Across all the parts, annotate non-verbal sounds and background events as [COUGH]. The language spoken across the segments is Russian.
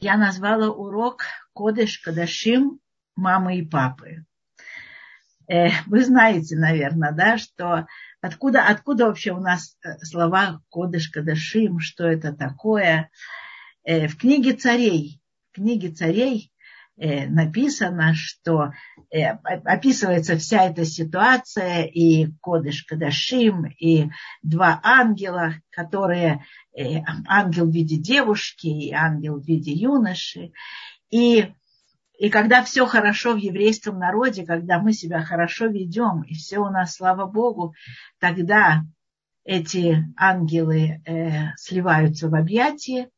я назвала урок Кодыш Кадашим мамы и папы. Э, вы знаете, наверное, да, что откуда, откуда вообще у нас э, слова Кодыш Кадашим, что это такое. Э, в книге царей, в книге царей написано, что описывается вся эта ситуация, и Кодыш Кадашим, и два ангела, которые, ангел в виде девушки, и ангел в виде юноши. И и когда все хорошо в еврейском народе, когда мы себя хорошо ведем, и все у нас, слава Богу, тогда эти ангелы э, сливаются в объятия.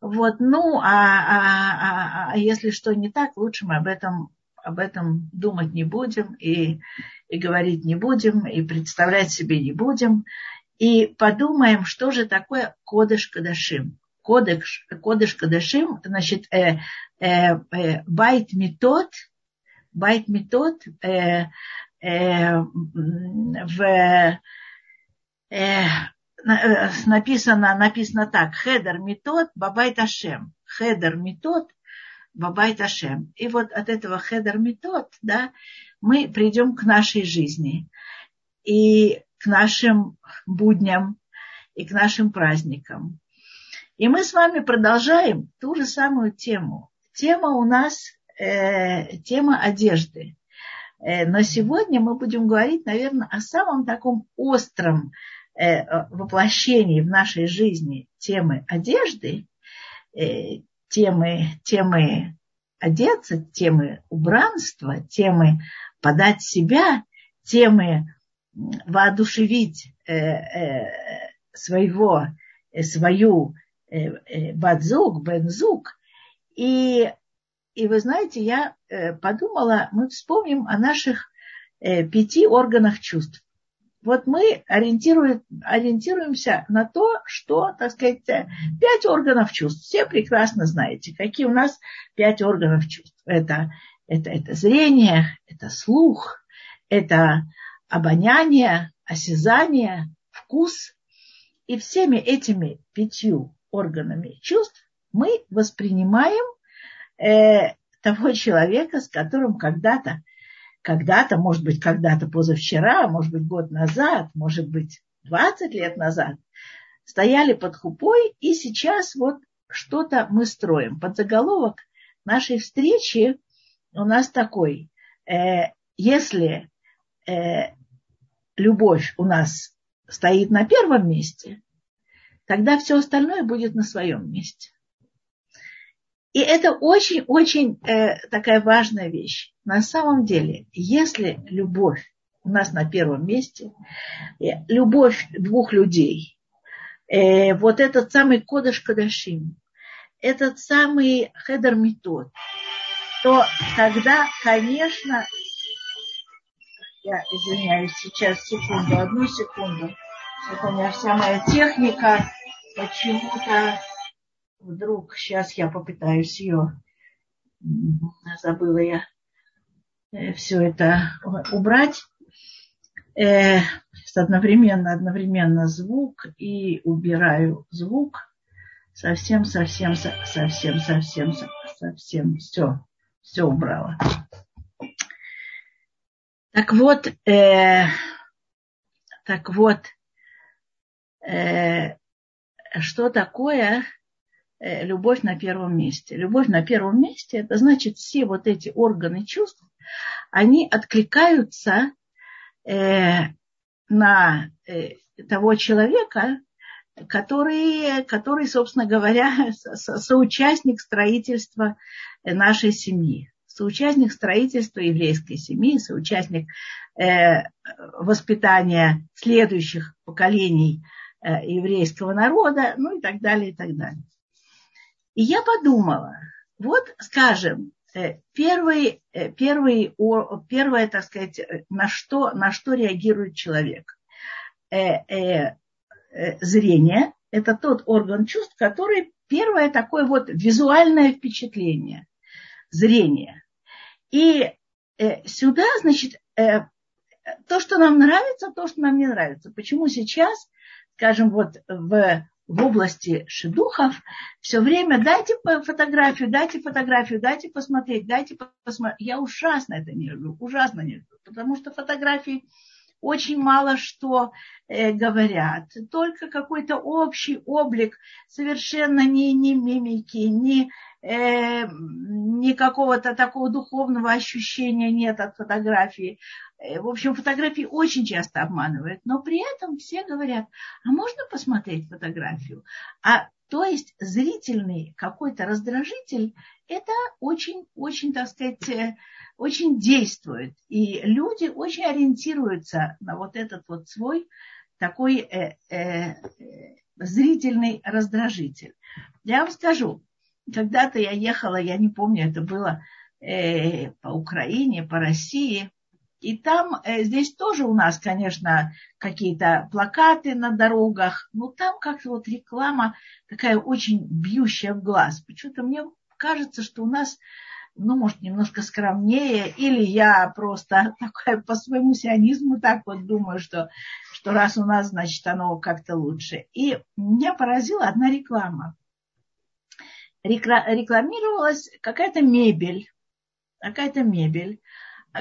Вот, ну, а, а, а, а если что не так, лучше мы об этом, об этом думать не будем и, и говорить не будем, и представлять себе не будем. И подумаем, что же такое кодыш кадашим кодекс, кодыш кадашим, значит, э, э, э, байт метод, байт метод э, э, в, э, написано, написано так, хедер метод, бабайт ашем, хедер метод, бабайт ашем. И вот от этого хедер метод, да, мы придем к нашей жизни и к нашим будням и к нашим праздникам. И мы с вами продолжаем ту же самую тему. Тема у нас э, тема одежды. Э, но сегодня мы будем говорить, наверное, о самом таком остром э, воплощении в нашей жизни темы одежды, э, темы, темы одеться, темы убранства, темы подать себя, темы воодушевить э, э, своего, э, свою Э, э, бадзук, бензук. И, и вы знаете, я э, подумала, мы вспомним о наших пяти органах чувств. Вот мы ориентируем, ориентируемся на то, что, так сказать, пять органов чувств. Все прекрасно знаете, какие у нас пять органов чувств. Это, это, это зрение, это слух, это обоняние, осязание, вкус. И всеми этими пятью органами чувств мы воспринимаем э, того человека, с которым когда-то, когда-то, может быть, когда-то позавчера, может быть, год назад, может быть, 20 лет назад, стояли под хупой, и сейчас вот что-то мы строим. Под заголовок нашей встречи у нас такой. Э, если э, любовь у нас стоит на первом месте, тогда все остальное будет на своем месте. И это очень-очень э, такая важная вещь. На самом деле, если любовь у нас на первом месте, э, любовь двух людей, э, вот этот самый кодыш кадашим, этот самый хедер метод, то тогда, конечно, я извиняюсь, сейчас, секунду, одну секунду. Это у меня вся моя техника почему-то вдруг, сейчас я попытаюсь ее, забыла я э, все это убрать. Э, одновременно, одновременно звук и убираю звук. Совсем, совсем, совсем, совсем, совсем все, все убрала. Так вот, э, так вот, э, что такое любовь на первом месте. Любовь на первом месте, это значит все вот эти органы чувств, они откликаются э, на э, того человека, который, который, собственно говоря, [LAUGHS] соучастник строительства нашей семьи, соучастник строительства еврейской семьи, соучастник воспитания следующих поколений Э, еврейского народа, ну и так далее, и так далее. И я подумала, вот, скажем, э, первый, э, первый, первое, так сказать, на что, на что реагирует человек. Зрение – это тот орган чувств, который первое такое вот визуальное впечатление, зрение. И сюда, значит, то, что нам нравится, то, что нам не нравится. Почему сейчас скажем, вот в в области шедухов все время дайте фотографию, дайте фотографию, дайте посмотреть, дайте посмотреть. Я ужасно это не люблю, ужасно не люблю, потому что фотографии очень мало что э, говорят, только какой-то общий облик, совершенно ни, ни мимики, ни, э, ни какого-то такого духовного ощущения нет от фотографии. Э, в общем, фотографии очень часто обманывают, но при этом все говорят, а можно посмотреть фотографию? А то есть зрительный какой-то раздражитель, это очень, очень, так сказать, э, очень действует. И люди очень ориентируются на вот этот вот свой такой э, э, зрительный раздражитель. Я вам скажу, когда-то я ехала, я не помню, это было э, по Украине, по России, и там, э, здесь тоже у нас, конечно, какие-то плакаты на дорогах, но там как-то вот реклама такая очень бьющая в глаз. Почему-то мне кажется, что у нас ну, может, немножко скромнее, или я просто [LAUGHS] такая по своему сионизму так вот думаю, что, что раз у нас, значит, оно как-то лучше. И меня поразила одна реклама. Рекламировалась какая-то мебель, какая-то мебель,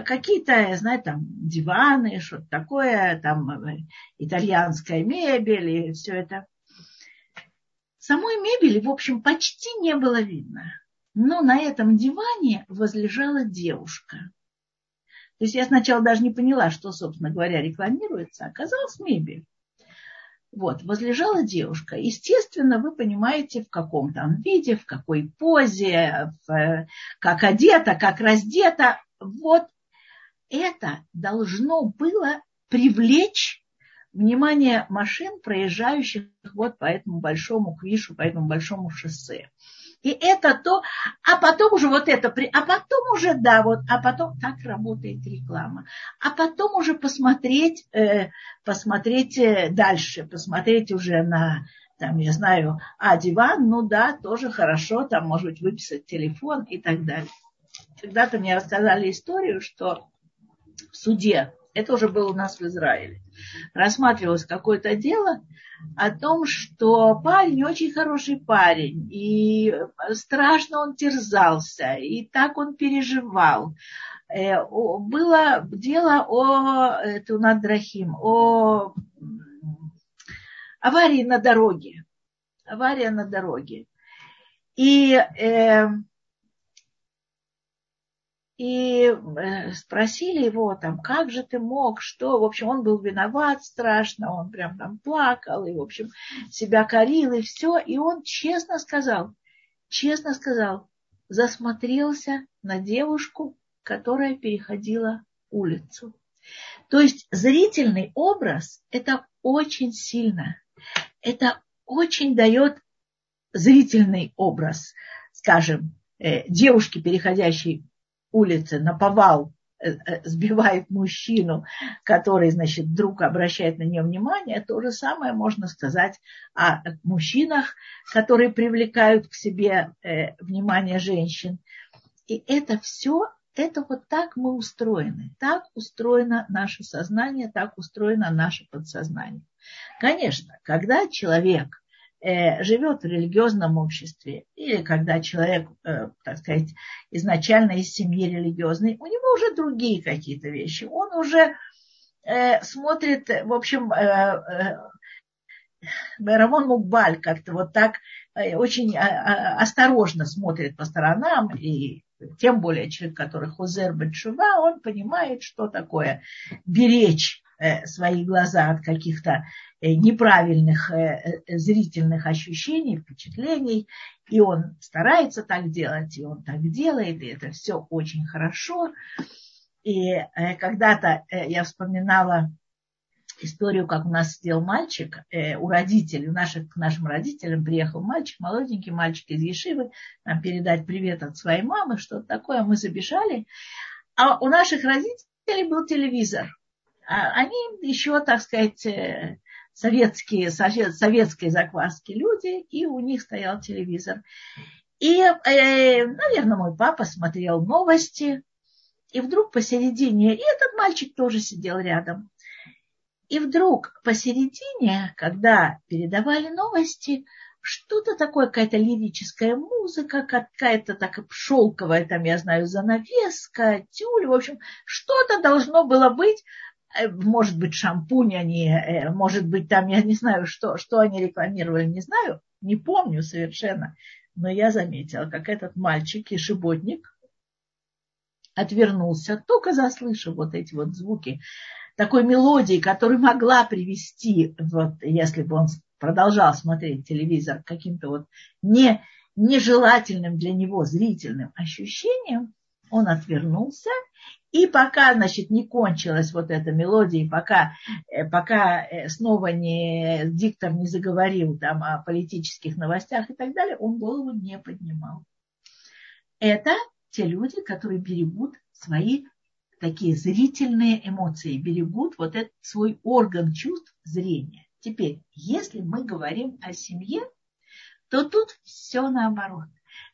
какие-то, я знаю, там диваны, что-то такое, там э, итальянская мебель и все это. Самой мебели, в общем, почти не было видно но на этом диване возлежала девушка. То есть я сначала даже не поняла, что, собственно говоря, рекламируется. Оказалось мебель. Вот, возлежала девушка. Естественно, вы понимаете, в каком там виде, в какой позе, в, как одета, как раздета. Вот это должно было привлечь внимание машин, проезжающих вот по этому большому квишу, по этому большому шоссе и это то, а потом уже вот это, а потом уже, да, вот, а потом так работает реклама. А потом уже посмотреть, э, посмотреть э, дальше, посмотреть уже на, там, я знаю, а диван, ну да, тоже хорошо, там, может быть, выписать телефон и так далее. Когда-то мне рассказали историю, что в суде это уже было у нас в Израиле, рассматривалось какое-то дело о том, что парень очень хороший парень, и страшно он терзался, и так он переживал. Э, было дело о Тунадрахим, о аварии на дороге. Авария на дороге. И э, и э, спросили его там, как же ты мог, что, в общем, он был виноват страшно, он прям там плакал, и, в общем, себя корил, и все, и он честно сказал, честно сказал, засмотрелся на девушку, которая переходила улицу. То есть зрительный образ – это очень сильно, это очень дает зрительный образ, скажем, э, девушки, переходящей улице на повал э, э, сбивает мужчину, который, значит, вдруг обращает на нее внимание, то же самое можно сказать о мужчинах, которые привлекают к себе э, внимание женщин. И это все, это вот так мы устроены. Так устроено наше сознание, так устроено наше подсознание. Конечно, когда человек живет в религиозном обществе, или когда человек, э, так сказать, изначально из семьи религиозной, у него уже другие какие-то вещи. Он уже э, смотрит, в общем, Рамон Мукбаль как-то вот так очень осторожно смотрит по сторонам, и тем более человек, который Хузер Бетшува, он понимает, что такое беречь свои глаза от каких-то Э, неправильных э, э, зрительных ощущений, впечатлений, и он старается так делать, и он так делает, и это все очень хорошо. И когда-то я вспоминала историю, как у нас сидел мальчик, у родителей, у наших, к нашим родителям приехал мальчик, молоденький мальчик из Ешивы, нам передать привет от своей мамы, что-то такое, мы забежали. А у наших родителей был телевизор. А они еще, так сказать, советские, советской закваски люди, и у них стоял телевизор. И, э, наверное, мой папа смотрел новости, и вдруг посередине, и этот мальчик тоже сидел рядом. И вдруг посередине, когда передавали новости, что-то такое, какая-то лирическая музыка, какая-то так шелковая, там, я знаю, занавеска, тюль, в общем, что-то должно было быть, э, может быть, шампунь они, э, может быть, там, я не знаю, что, что они рекламировали, не знаю, не помню совершенно, но я заметила, как этот мальчик, ешеботник, отвернулся, только заслышав вот эти вот звуки такой мелодии, которую могла привести, вот, если бы он продолжал смотреть телевизор каким-то вот не, нежелательным для него зрительным ощущением, он отвернулся, и пока, значит, не кончилась вот эта мелодия, и пока, э, пока э, снова не, диктор не заговорил там о политических новостях и так далее, он голову не поднимал. Это те люди, которые берегут свои такие зрительные эмоции, берегут вот этот свой орган чувств зрения. Теперь, если мы говорим о семье, то тут все наоборот.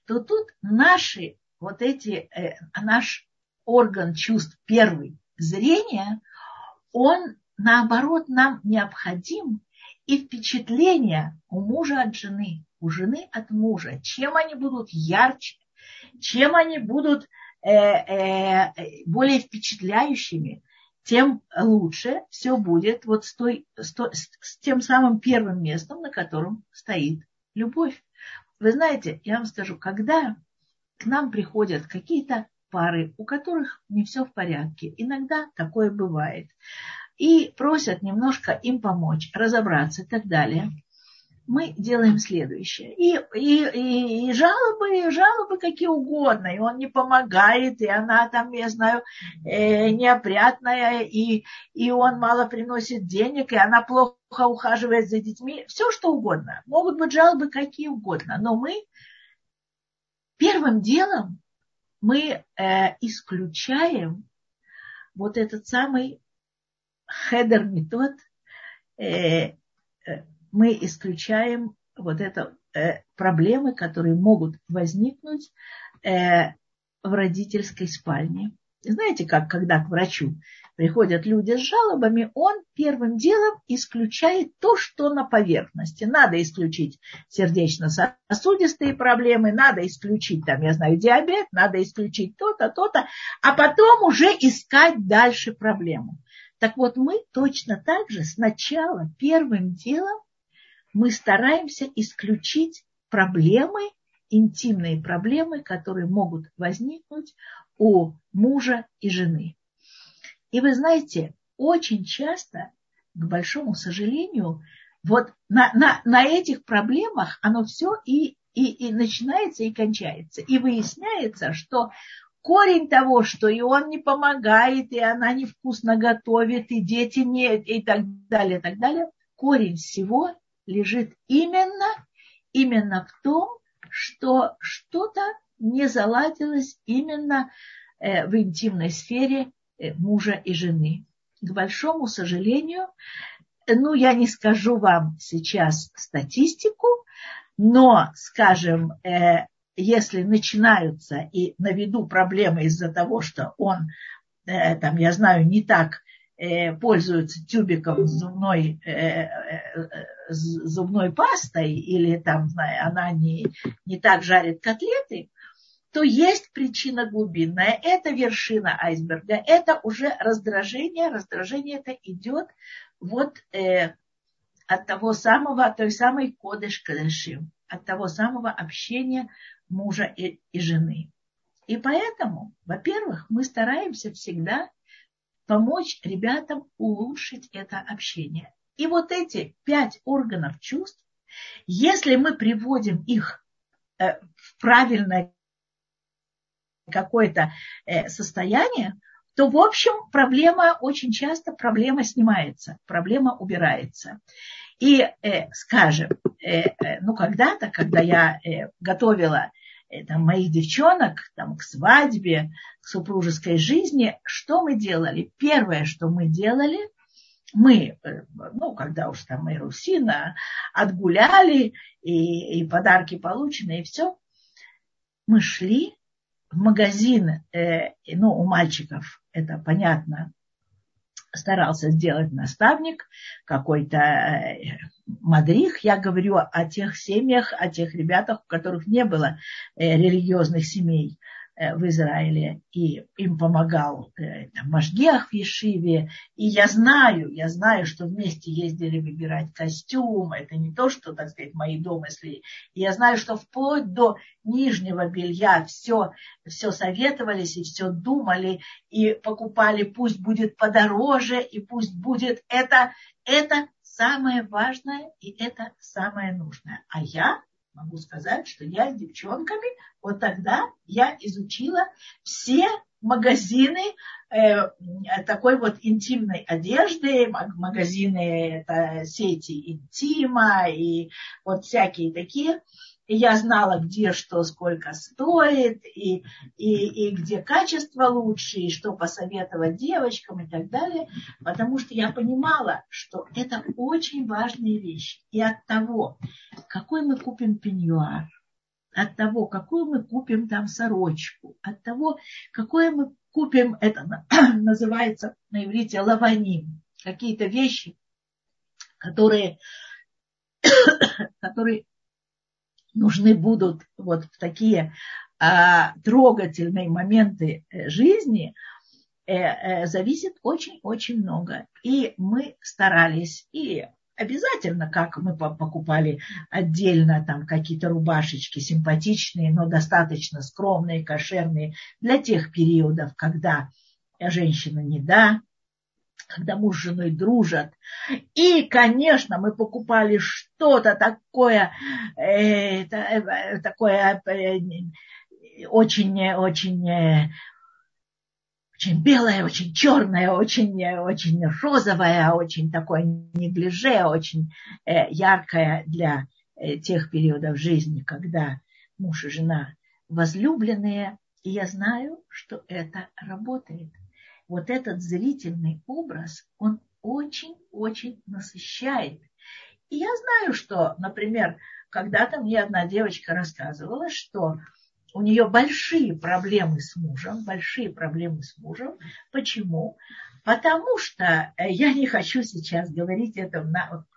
То тут наши вот эти, э, наш орган чувств первый, зрение, он наоборот нам необходим, и впечатления у мужа от жены, у жены от мужа, чем они будут ярче, чем они будут э, э, более впечатляющими, тем лучше все будет вот с, той, с, той, с тем самым первым местом, на котором стоит любовь. Вы знаете, я вам скажу, когда к нам приходят какие-то пары, у которых не все в порядке, иногда такое бывает, и просят немножко им помочь, разобраться и так далее – мы делаем следующее. И, и, и, и жалобы, и жалобы какие угодно, и он не помогает, и она там, я знаю, э, неопрятная, и, и он мало приносит денег, и она плохо ухаживает за детьми, все что угодно. Могут быть жалобы какие угодно, но мы первым делом мы э, исключаем вот этот самый хедер метод, э, э, мы исключаем вот это э, проблемы, которые могут возникнуть э, в родительской спальне. Знаете, как когда к врачу приходят люди с жалобами, он первым делом исключает то, что на поверхности. Надо исключить сердечно-сосудистые проблемы, надо исключить, там, я знаю, диабет, надо исключить то-то, то-то, а потом уже искать дальше проблему. Так вот, мы точно так же сначала первым делом мы стараемся исключить проблемы, интимные проблемы, которые могут возникнуть у мужа и жены. И вы знаете, очень часто, к большому сожалению, вот на, на, на этих проблемах оно все и, и, и начинается, и кончается. И выясняется, что корень того, что и он не помогает, и она невкусно готовит, и дети не, и так далее, и так далее, корень всего лежит именно, именно в том, что что-то не заладилось именно э, в интимной сфере э, мужа и жены. К большому сожалению, ну, я не скажу вам сейчас статистику, но, скажем, э, если начинаются и на виду проблемы из-за того, что он, там, я знаю, не так пользуются тюбиком зубной, э, э, зубной пастой или там, знаю, она не, не так жарит котлеты, то есть причина глубинная. Это вершина айсберга. Это уже раздражение. Раздражение это идет вот э, от того самого, от той самой кодыш кадышим, от того самого общения мужа и, и жены. И поэтому, во-первых, мы стараемся всегда помочь ребятам улучшить это общение. И вот эти пять органов чувств, если мы приводим их э, в правильное какое-то э, состояние, то, в общем, проблема очень часто, проблема снимается, проблема убирается. И, э, скажем, ну, когда-то, когда я готовила там, моих девчонок там, к свадьбе, к супружеской жизни, что мы делали? Первое, что мы делали, мы, э, ну, когда уж там мы Русина отгуляли, и, и подарки получены, и все, мы шли магазин, э, ну, у мальчиков, это понятно, старался сделать наставник, какой-то э, мадрих. Я говорю о тех семьях, о тех ребятах, у которых не было э, религиозных семей. Э, в Израиле, и им помогал э, там, Машгех в Ешиве. И я знаю, я знаю, что вместе ездили выбирать костюм. Это не то, что, так сказать, мои домысли. И я знаю, что вплоть до нижнего белья все, все советовались и все думали, и покупали, пусть будет подороже, и пусть будет это, это самое важное, и это самое нужное. А я могу сказать, что я с девчонками, вот тогда я изучила все магазины э, такой вот интимной одежды, магазины это сети интима и вот всякие такие и я знала, где что, сколько стоит, и, и, и где качество лучше, и что посоветовать девочкам и так далее, потому что я понимала, что это очень важные вещи. И от того, какой мы купим пеньюар, от того, какую мы купим там сорочку, от того, какое мы купим, это [CLEARS THROAT] называется на иврите лаваним, какие-то вещи, которые, [CLEARS THROAT] которые нужны будут вот в такие а, трогательные моменты э, жизни, э, э, зависит очень-очень много. И мы старались, и обязательно, как мы покупали отдельно там какие-то рубашечки симпатичные, но достаточно скромные, кошерные для тех периодов, когда женщина не да, когда муж с женой дружат. И, конечно, мы покупали что-то такое, э, э такое э, очень, очень, э, очень белое, очень черное, очень, очень розовое, очень такое неглиже, очень э, яркое для э, тех периодов жизни, когда муж и жена возлюбленные. И я знаю, что это работает вот этот зрительный образ, он очень-очень насыщает. И я знаю, что, например, когда-то мне одна девочка рассказывала, что у нее большие проблемы с мужем, большие проблемы с мужем. Почему? Потому что э, я не хочу сейчас говорить это в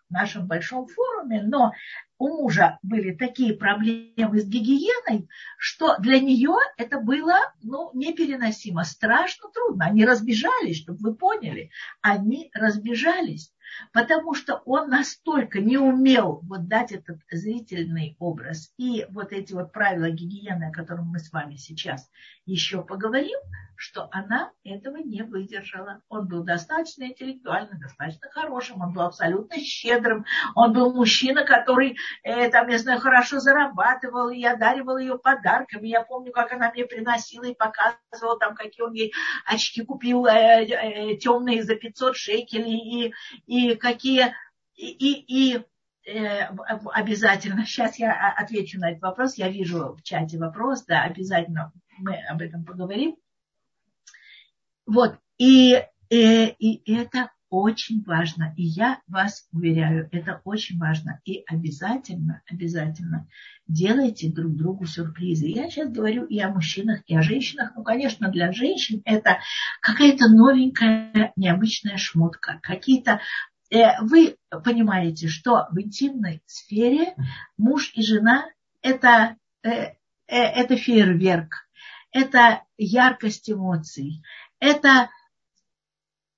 нашем большом форуме, но у мужа были такие проблемы с гигиеной, что для нее это было ну, непереносимо, страшно трудно. Они разбежались, чтобы вы поняли, они разбежались потому что он настолько не умел вот дать этот зрительный образ и вот эти вот правила гигиены, о которых мы с вами сейчас еще поговорим, что она этого не выдержала. Он был достаточно интеллектуально, достаточно хорошим, он был абсолютно щедрым, он был мужчина, который, э, там, я знаю, хорошо зарабатывал, и одаривал ее подарками. Я помню, как она мне приносила и показывала, там, какие он ей очки купил э, э, темные за 500 шекелей, и, и и какие, и, и, и э, обязательно, сейчас я отвечу на этот вопрос, я вижу в чате вопрос, да, обязательно мы об этом поговорим. Вот, и, и, и это очень важно. И я вас уверяю, это очень важно. И обязательно, обязательно делайте друг другу сюрпризы. Я сейчас говорю и о мужчинах, и о женщинах. Ну, конечно, для женщин это какая-то новенькая, необычная шмотка, какие-то Э, вы понимаете, что в интимной сфере муж и жена это, э, э, это фейерверк, это яркость эмоций, это,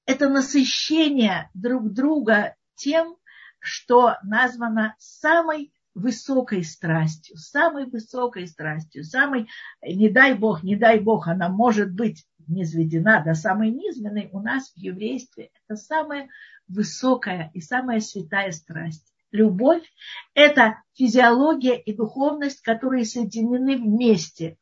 это насыщение друг друга тем, что названо самой высокой страстью, самой высокой страстью, самой, не дай Бог, не дай Бог, она может быть низведена до самой низменной у нас в еврействе. Это самая высокая и самая святая страсть. Любовь – это физиология и духовность, которые соединены вместе.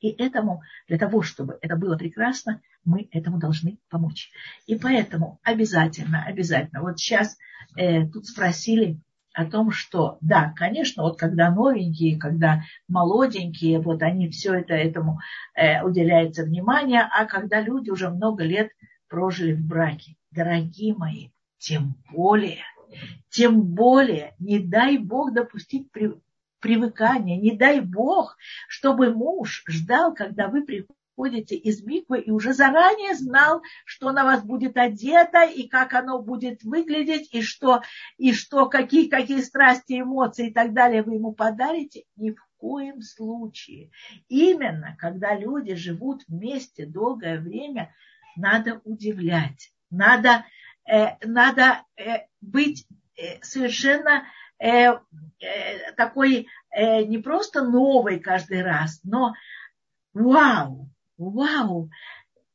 И этому, для того, чтобы это было прекрасно, мы этому должны помочь. И поэтому обязательно, обязательно. Вот сейчас э, тут спросили о том, что да, конечно, вот когда новенькие, когда молоденькие, вот они все это этому э, уделяется внимание, а когда люди уже много лет прожили в браке. Дорогие мои, тем более, тем более, не дай Бог допустить при, привыкания, не дай Бог, чтобы муж ждал, когда вы выходите из миквы и уже заранее знал, что на вас будет одето и как оно будет выглядеть, и что, и что какие, какие страсти, эмоции и так далее вы ему подарите, ни в коем случае. Именно когда люди живут вместе долгое время, надо удивлять, надо, э, надо э, быть э, совершенно э, э, такой э, не просто новой каждый раз, но вау, вау,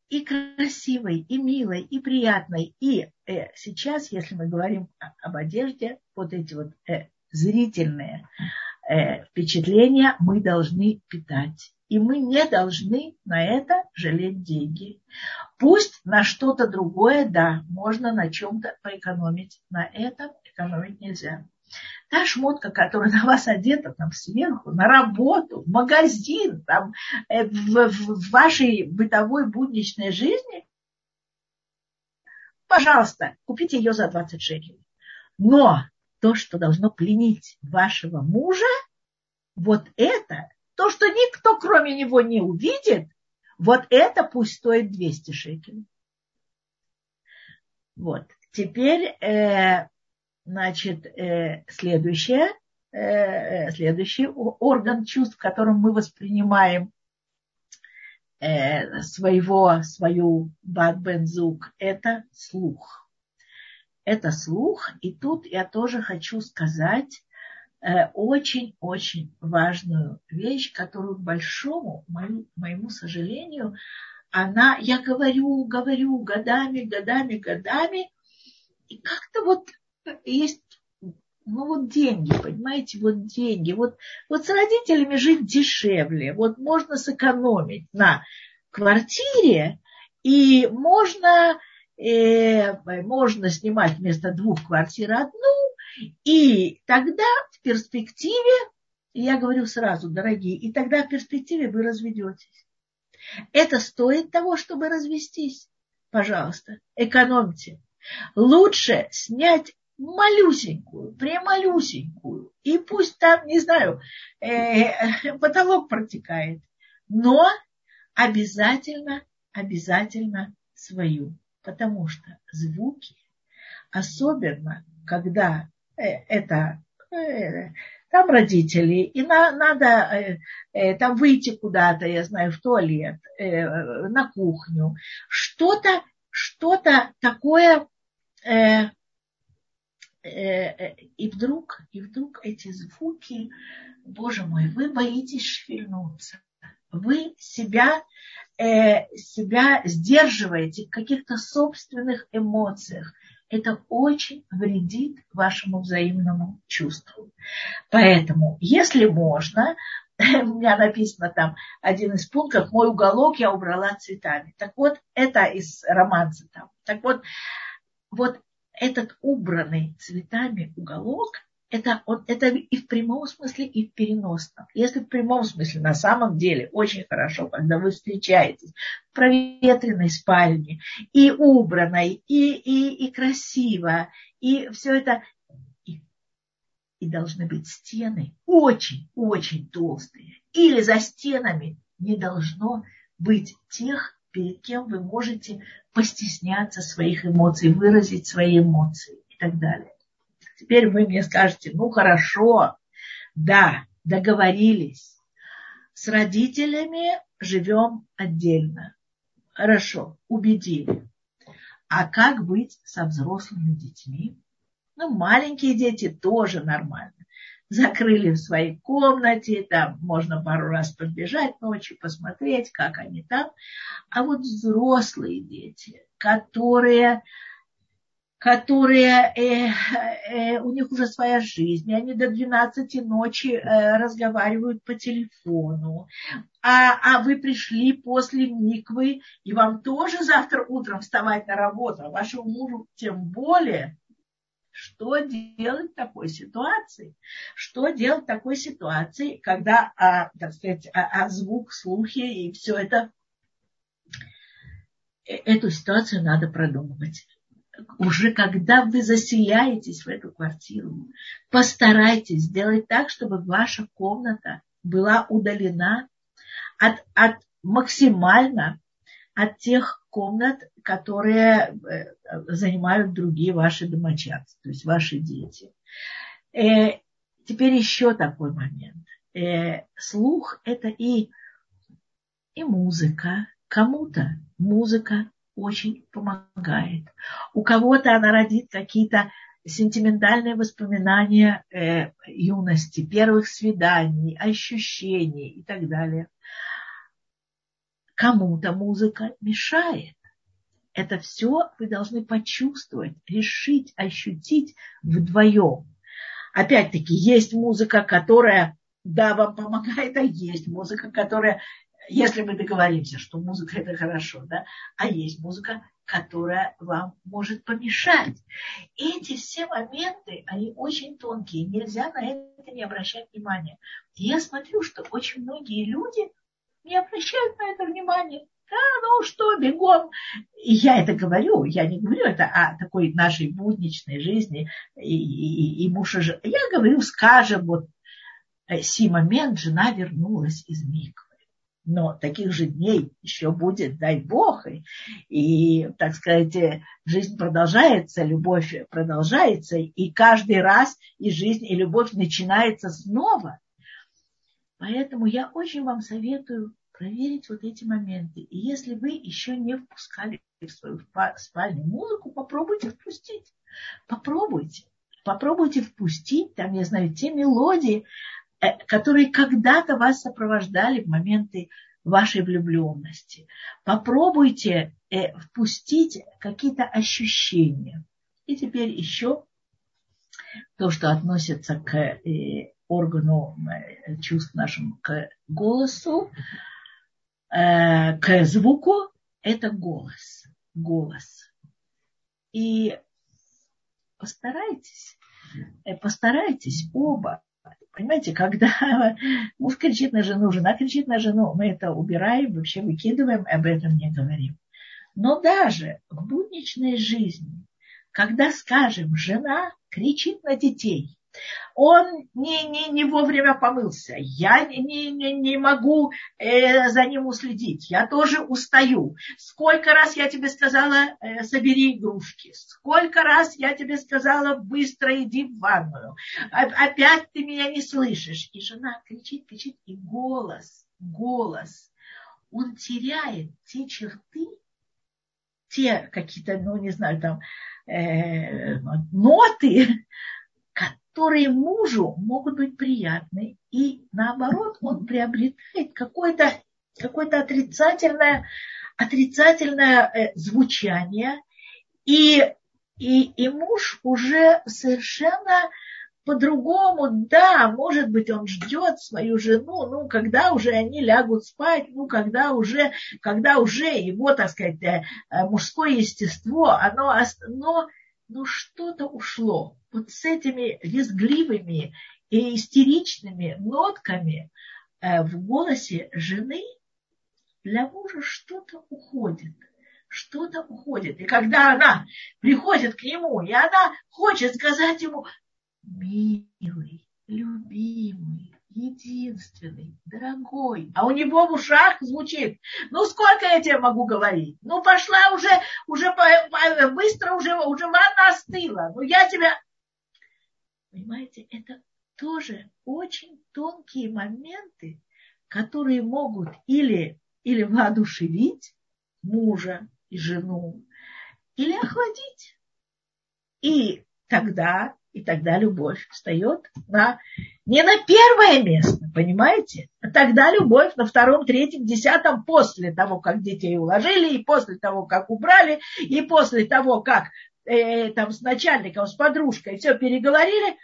и красивой, и милой, и приятной. И э, сейчас, если мы говорим об одежде, вот эти вот э, зрительные э, впечатления мы должны питать. И мы не должны на это жалеть деньги. Пусть на что-то другое, да, можно на чем-то поэкономить. На этом экономить нельзя. Та шмотка, которая на вас одета там сверху, на работу, в магазин, там, э, в, в, вашей бытовой будничной жизни, пожалуйста, купите ее за 20 шекелей. Но то, что должно пленить вашего мужа, вот это, то, что никто кроме него не увидит, вот это пусть стоит 200 шекелей. Вот. Теперь, э, значит, э, следующее, э, следующий орган чувств, которым мы воспринимаем э, своего, свою бат-бензук, это слух это слух. И тут я тоже хочу сказать очень-очень э, важную вещь, которую, к большому моему, моему сожалению, она, я говорю, говорю годами, годами, годами, и как-то вот есть, ну вот деньги, понимаете, вот деньги. Вот, вот с родителями жить дешевле, вот можно сэкономить на квартире, и можно э, можно снимать вместо двух квартир одну, и тогда в перспективе, я говорю сразу, дорогие, и тогда в перспективе вы разведетесь. Это стоит того, чтобы развестись? Пожалуйста, экономьте. Лучше снять малюсенькую, премалюсенькую, и пусть там, не знаю, э, потолок протекает, но обязательно, обязательно свою. Потому что звуки, особенно когда э, это э, там родители, и на, надо э, э, там выйти куда-то, я знаю, в туалет, э, на кухню, что-то, что-то такое, э, и вдруг, и вдруг эти звуки, боже мой, вы боитесь шевельнуться, вы себя Э, себя сдерживаете в каких-то собственных эмоциях, это очень вредит вашему взаимному чувству. Поэтому, если можно, [LAUGHS] у меня написано там один из пунктов, мой уголок я убрала цветами. Так вот, это из романса там. Так вот, вот этот убранный цветами уголок – это, он, это и в прямом смысле, и в переносном. Если в прямом смысле, на самом деле, очень хорошо, когда вы встречаетесь в проветренной спальне, и убранной, и, и, и красиво, и все это, и, должны быть стены очень-очень толстые. Или за стенами не должно быть тех, перед кем вы можете постесняться своих эмоций, выразить свои эмоции и так далее. Теперь вы мне скажете, ну хорошо, да, договорились. С родителями живем отдельно. Хорошо, убедили. А как быть со взрослыми детьми? Ну, маленькие дети тоже нормально. Закрыли в своей комнате, там можно пару раз подбежать ночью, посмотреть, как они там. А вот взрослые дети, которые которые, э, э, у них уже своя жизнь, они до 12 ночи э, разговаривают по телефону, а, а вы пришли после миквы, и вам тоже завтра утром вставать на работу, а вашему мужу тем более, что делать в такой ситуации? Что делать в такой ситуации, когда, а, так сказать, а, а звук, слухи и все это, э, эту ситуацию надо продумывать уже когда вы заселяетесь в эту квартиру, постарайтесь сделать так, чтобы ваша комната была удалена от, от, максимально от тех комнат, которые э, занимают другие ваши домочадцы, то есть ваши дети. Э, теперь еще такой момент. Э, слух – это и, и музыка. Кому-то музыка очень помогает. У кого-то она родит какие-то сентиментальные воспоминания э, юности, первых свиданий, ощущений и так далее. Кому-то музыка мешает. Это все вы должны почувствовать, решить, ощутить вдвоем. Опять-таки, есть музыка, которая, да, вам помогает, а есть музыка, которая если мы договоримся, что музыка это хорошо, да, а есть музыка, которая вам может помешать. Эти все моменты, они очень тонкие, нельзя на это не обращать внимания. Я смотрю, что очень многие люди не обращают на это внимания. Да, ну что, бегом. И я это говорю, я не говорю это о такой нашей будничной жизни и, и, и муж и. Я говорю, скажем, вот э, си момент жена вернулась из Миквы но таких же дней еще будет, дай Бог. И, и, так сказать, жизнь продолжается, любовь продолжается, и каждый раз и жизнь, и любовь начинается снова. Поэтому я очень вам советую проверить вот эти моменты. И если вы еще не впускали в свою спальню музыку, попробуйте впустить. Попробуйте. Попробуйте впустить, там, я знаю, те мелодии, Э, которые когда-то вас сопровождали в моменты вашей влюбленности. Попробуйте э, впустить какие-то ощущения. И теперь еще то, что относится к э, органу чувств нашим, к голосу, к звуку, это голос. Голос. И постарайтесь, постарайтесь оба Понимаете, когда [LAUGHS] муж кричит на жену, жена кричит на жену, мы это убираем, вообще выкидываем, об этом не говорим. Но даже в будничной жизни, когда, скажем, жена кричит на детей, он не, не, не вовремя помылся, я не, не, не могу э, за ним уследить, я тоже устаю. Сколько раз я тебе сказала, э, собери игрушки, сколько раз я тебе сказала, быстро иди в ванную, опять ты меня не слышишь. И жена кричит, кричит, и голос, голос, он теряет те черты, те какие-то, ну не знаю, там э, ноты, которые мужу могут быть приятны, и наоборот он приобретает какое-то какое отрицательное, отрицательное э, звучание, и, и, и муж уже совершенно по-другому, да, может быть, он ждет свою жену, ну, когда уже они лягут спать, ну, когда уже, когда уже его, так сказать, э, э, мужское естество, оно, но, но что-то ушло вот с этими визгливыми и истеричными нотками э, в голосе жены для мужа что-то уходит. Что-то уходит. И когда она приходит к нему, и она хочет сказать ему, милый, любимый, единственный, дорогой. А у него в ушах звучит, ну сколько я тебе могу говорить? Ну пошла уже, уже быстро, уже, уже ванна остыла. Ну я тебя... Понимаете, это тоже очень тонкие моменты, которые могут или, или воодушевить мужа и жену, или охладить. И тогда, и тогда любовь встает на, не на первое место, понимаете? А тогда любовь на втором, третьем, десятом, после того, как детей уложили, и после того, как убрали, и после того, как э, там с начальником, с подружкой все переговорили,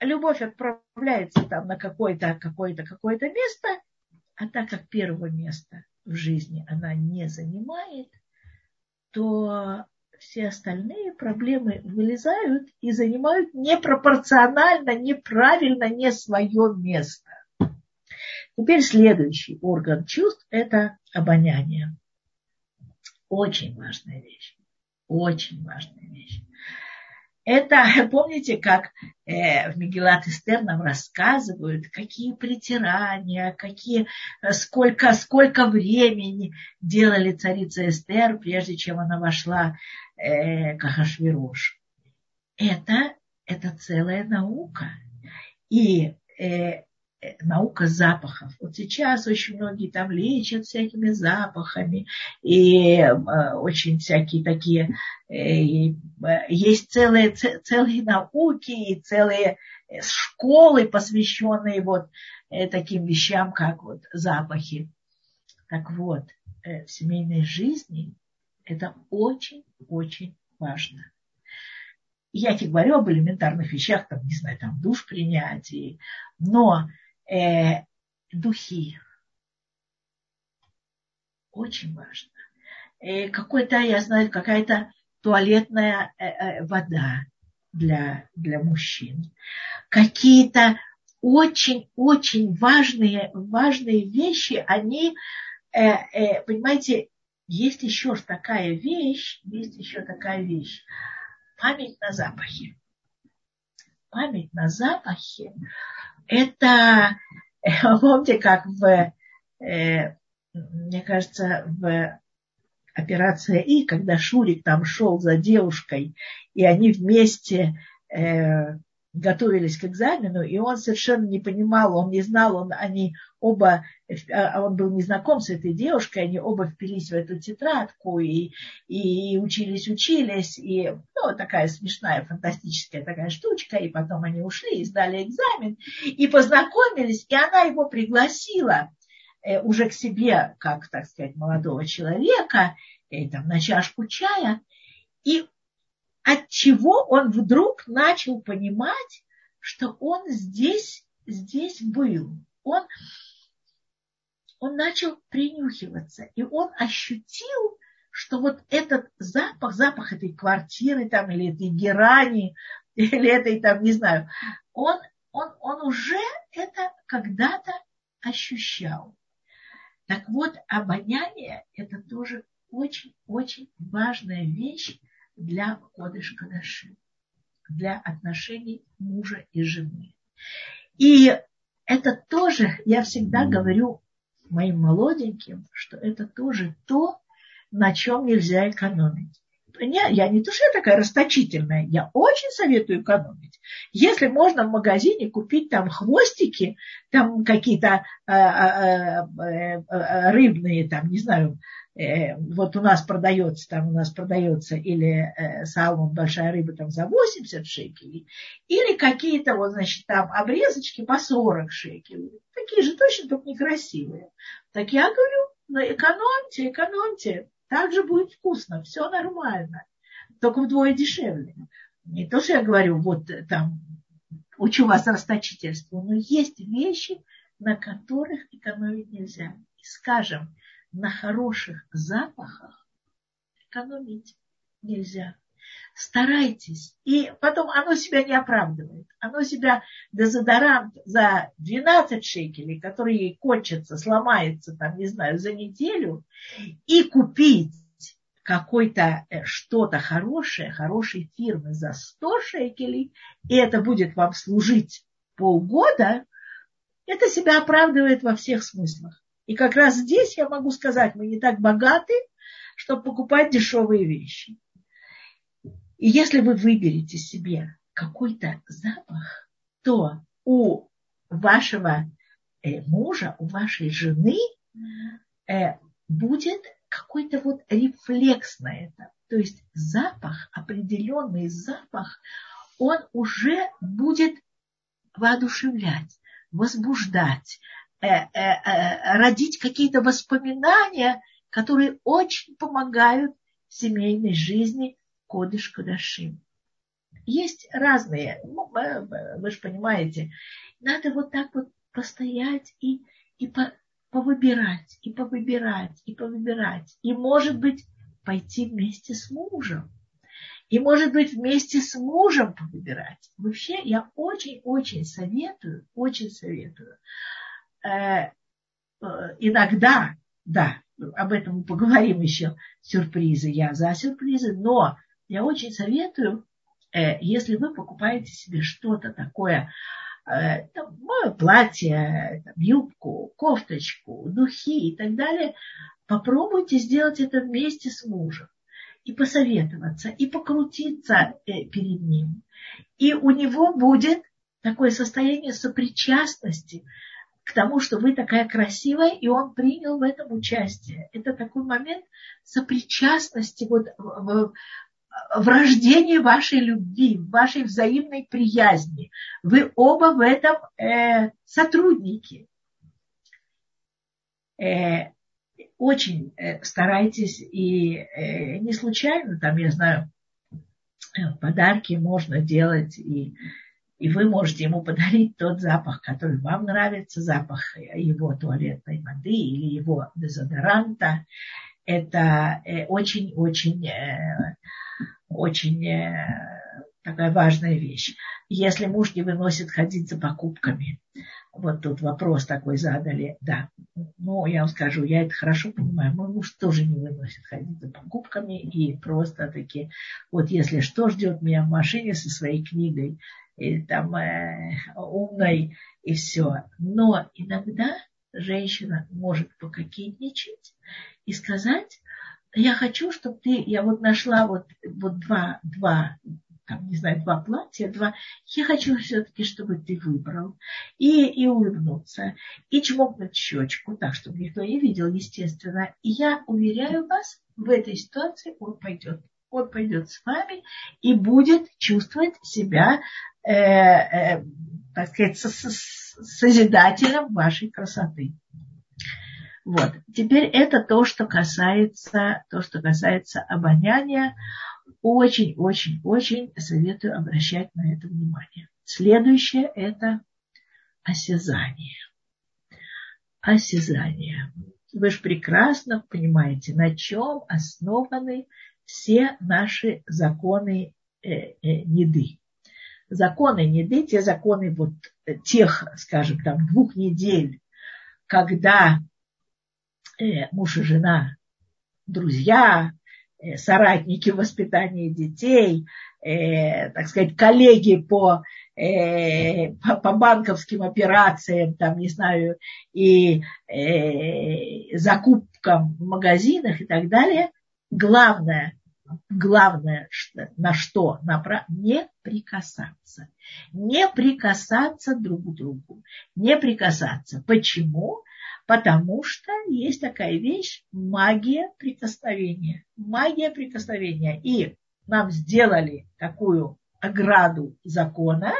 любовь отправляется там на какое-то, какое-то, какое-то место, а так как первого места в жизни она не занимает, то все остальные проблемы вылезают и занимают непропорционально, неправильно, не свое место. Теперь следующий орган чувств – это обоняние. Очень важная вещь. Очень важная вещь. Это, [LAUGHS] помните, как э, в Мегелат Эстер нам рассказывают, какие притирания, какие, э, сколько, сколько времени делали царица Эстер, прежде чем она вошла э, к Ахашвирош. Это, это целая наука. И э, наука запахов. Вот сейчас очень многие там лечат всякими запахами, и э, очень всякие такие, э, есть целые, целые науки и целые э, школы, посвященные вот э, таким вещам, как вот запахи. Так вот, э, в семейной жизни это очень-очень важно. Я тебе говорю об элементарных вещах, там, не знаю, там душ принять, но э, духи. Очень важно. Э, какой-то, я знаю, какая-то туалетная э, э, вода для, для мужчин. Какие-то очень-очень важные, важные вещи, они, э, э, понимаете, есть еще такая вещь, есть еще такая вещь. Память на запахе. Память на запахе это, [LAUGHS] помните, как в, э, мне кажется, в операция И, когда Шурик там шел за девушкой, и они вместе э, готовились к экзамену, и он совершенно не понимал, он не знал, он, они оба, а он был не знаком с этой девушкой, они оба впились в эту тетрадку и, и учились, учились, и ну, такая смешная, фантастическая такая штучка, и потом они ушли и сдали экзамен, и познакомились, и она его пригласила э, уже к себе, как, так сказать, молодого человека, э, там, на чашку чая, и от чего он вдруг начал понимать, что он здесь, здесь был. Он, он начал принюхиваться, и он ощутил, что вот этот запах, запах этой квартиры там, или этой герани, [LAUGHS] или этой там, не знаю, он, он, он уже это когда-то ощущал. Так вот, обоняние – это тоже очень-очень важная вещь, для кодыш кадаши, для отношений мужа и жены. И это тоже, я всегда говорю моим молоденьким, что это тоже то, на чем нельзя экономить. Я, не то, что я такая расточительная, я очень советую экономить. Если можно в магазине купить там хвостики, там какие-то э, э, э, рыбные, там, не знаю, вот у нас продается, там у нас продается или салмон, большая рыба там за 80 шекелей, или какие-то вот, значит, там обрезочки по 40 шекелей. Такие же точно, только некрасивые. Так я говорю, ну экономьте, экономьте, так же будет вкусно, все нормально, только вдвое дешевле. Не то, что я говорю, вот э, там, учу вас расточительству, но есть вещи, на которых экономить нельзя. И скажем, на хороших запахах экономить нельзя. Старайтесь. И потом оно себя не оправдывает. Оно себя дезодорант за 12 шекелей, который кончится, сломается, там, не знаю, за неделю, и купить какой-то э, что-то хорошее, хорошей фирмы за 100 шекелей, и это будет вам служить полгода, это себя оправдывает во всех смыслах. И как раз здесь я могу сказать, мы не так богаты, чтобы покупать дешевые вещи. И если вы выберете себе какой-то запах, то у вашего э, мужа, у вашей жены э, будет какой-то вот рефлекс на это. То есть запах, определенный запах, он уже будет воодушевлять, возбуждать, Э, э, э, родить какие-то воспоминания, которые очень помогают семейной жизни Кодыш Кадашим. Есть разные, ну, вы же понимаете, надо вот так вот постоять и, и по, повыбирать, и повыбирать, и повыбирать. И, может быть, пойти вместе с мужем. И, может быть, вместе с мужем повыбирать. Вообще, я очень-очень советую, очень советую Э, э, иногда, да, об этом мы поговорим еще, сюрпризы, я за сюрпризы, но я очень советую э, если вы покупаете себе что-то такое, э, там, платье, там, юбку, кофточку, духи и так далее, попробуйте сделать это вместе с мужем и посоветоваться, и покрутиться э, перед ним. И у него будет такое состояние сопричастности к тому, что вы такая красивая, и он принял в этом участие. Это такой момент сопричастности вот в, в рождении вашей любви, вашей взаимной приязни. Вы оба в этом э, сотрудники. Э, очень э, старайтесь и э, не случайно, там, я знаю, э, подарки можно делать и и вы можете ему подарить тот запах, который вам нравится, запах его туалетной воды или его дезодоранта. Это очень-очень очень такая важная вещь. Если муж не выносит ходить за покупками, вот тут вопрос такой задали, да. Ну, я вам скажу, я это хорошо понимаю. Мой муж тоже не выносит ходить за покупками и просто таки, вот если что, ждет меня в машине со своей книгой, и там э, умной и все. Но иногда женщина может пококетничать и сказать, я хочу, чтобы ты, я вот нашла вот, вот два, два там, не знаю, два платья, два. Я хочу все-таки, чтобы ты выбрал. И, и улыбнуться, и чмокнуть щечку, так, чтобы никто не видел, естественно. И я уверяю вас, в этой ситуации он пойдет. Он пойдет с вами и будет чувствовать себя, э, э, так сказать, созидателем вашей красоты. Вот. Теперь это то, что касается, то, что касается обоняния очень-очень-очень советую обращать на это внимание. Следующее – это осязание. Осязание. Вы же прекрасно понимаете, на чем основаны все наши законы э, э, неды. Законы неды, те законы вот тех, скажем, там двух недель, когда муж и жена, друзья, Э, соратники в воспитании детей, э, так сказать, коллеги по, э, по, банковским операциям, там, не знаю, и э, закупкам в магазинах и так далее, главное, главное, на что? На, не прикасаться. Не прикасаться друг к другу. Не прикасаться. Почему? Потому что есть такая вещь магия прикосновения. Магия прикосновения. И нам сделали такую ограду закона,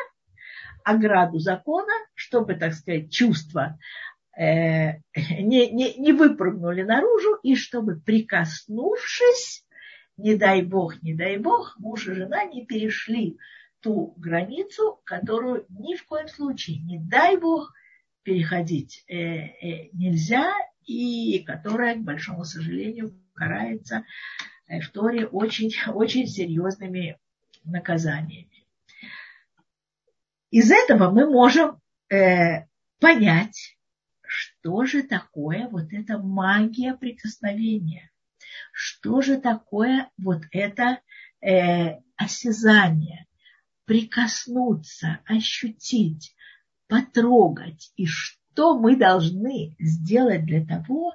ограду закона, чтобы, так сказать, чувства э, не, не, не выпрыгнули наружу, и чтобы, прикоснувшись, не дай бог, не дай бог, муж и жена не перешли ту границу, которую ни в коем случае, не дай бог, переходить э, э, нельзя, и которая, к большому сожалению, карается э, в Торе очень, [LAUGHS] очень серьезными наказаниями. Из этого мы можем э, понять, что же такое вот эта магия прикосновения, что же такое вот это э, осязание, прикоснуться, ощутить, потрогать и что мы должны сделать для того,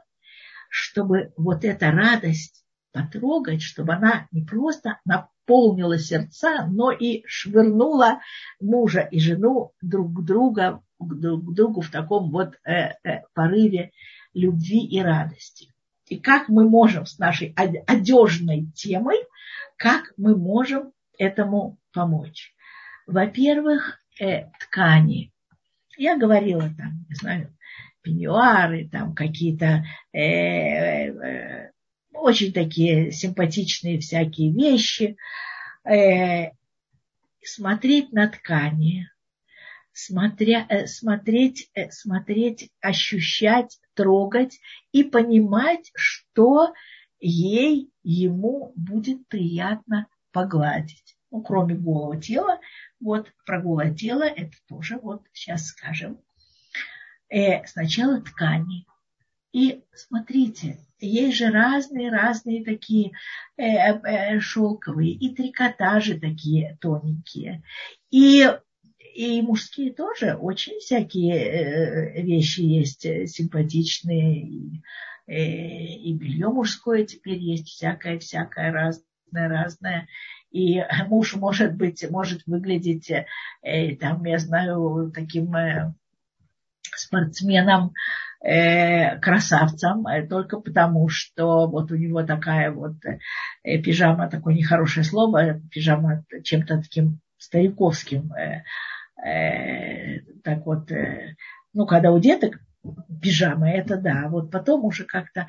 чтобы вот эта радость потрогать, чтобы она не просто наполнила сердца, но и швырнула мужа и жену друг к другу, друг к другу в таком вот э, э, порыве любви и радости. И как мы можем с нашей одежной темой, как мы можем этому помочь? Во-первых, э, ткани. Я говорила там, не знаю, пеньюары, там какие-то э, э, очень такие симпатичные всякие вещи. Э, смотреть на ткани, смотря, э, смотреть, э, смотреть, ощущать, трогать и понимать, что ей, ему будет приятно погладить. Ну, кроме голого тела, вот про голое тело, это тоже вот сейчас скажем. Э, сначала ткани. И смотрите, есть же разные-разные такие э, э, шелковые, и трикотажи такие тоненькие, и, и мужские тоже очень всякие э, вещи есть э, симпатичные, и, э, и белье мужское теперь есть всякое-всякое разное разное. И [LAUGHS] муж может быть, может выглядеть, э, там, я знаю, таким э, спортсменом, э, красавцем э, только потому, что вот у него такая вот э, пижама, такое нехорошее слово, пижама чем-то таким стариковским. Э, так вот, ну, когда у деток пижама, это да. Вот потом уже как-то,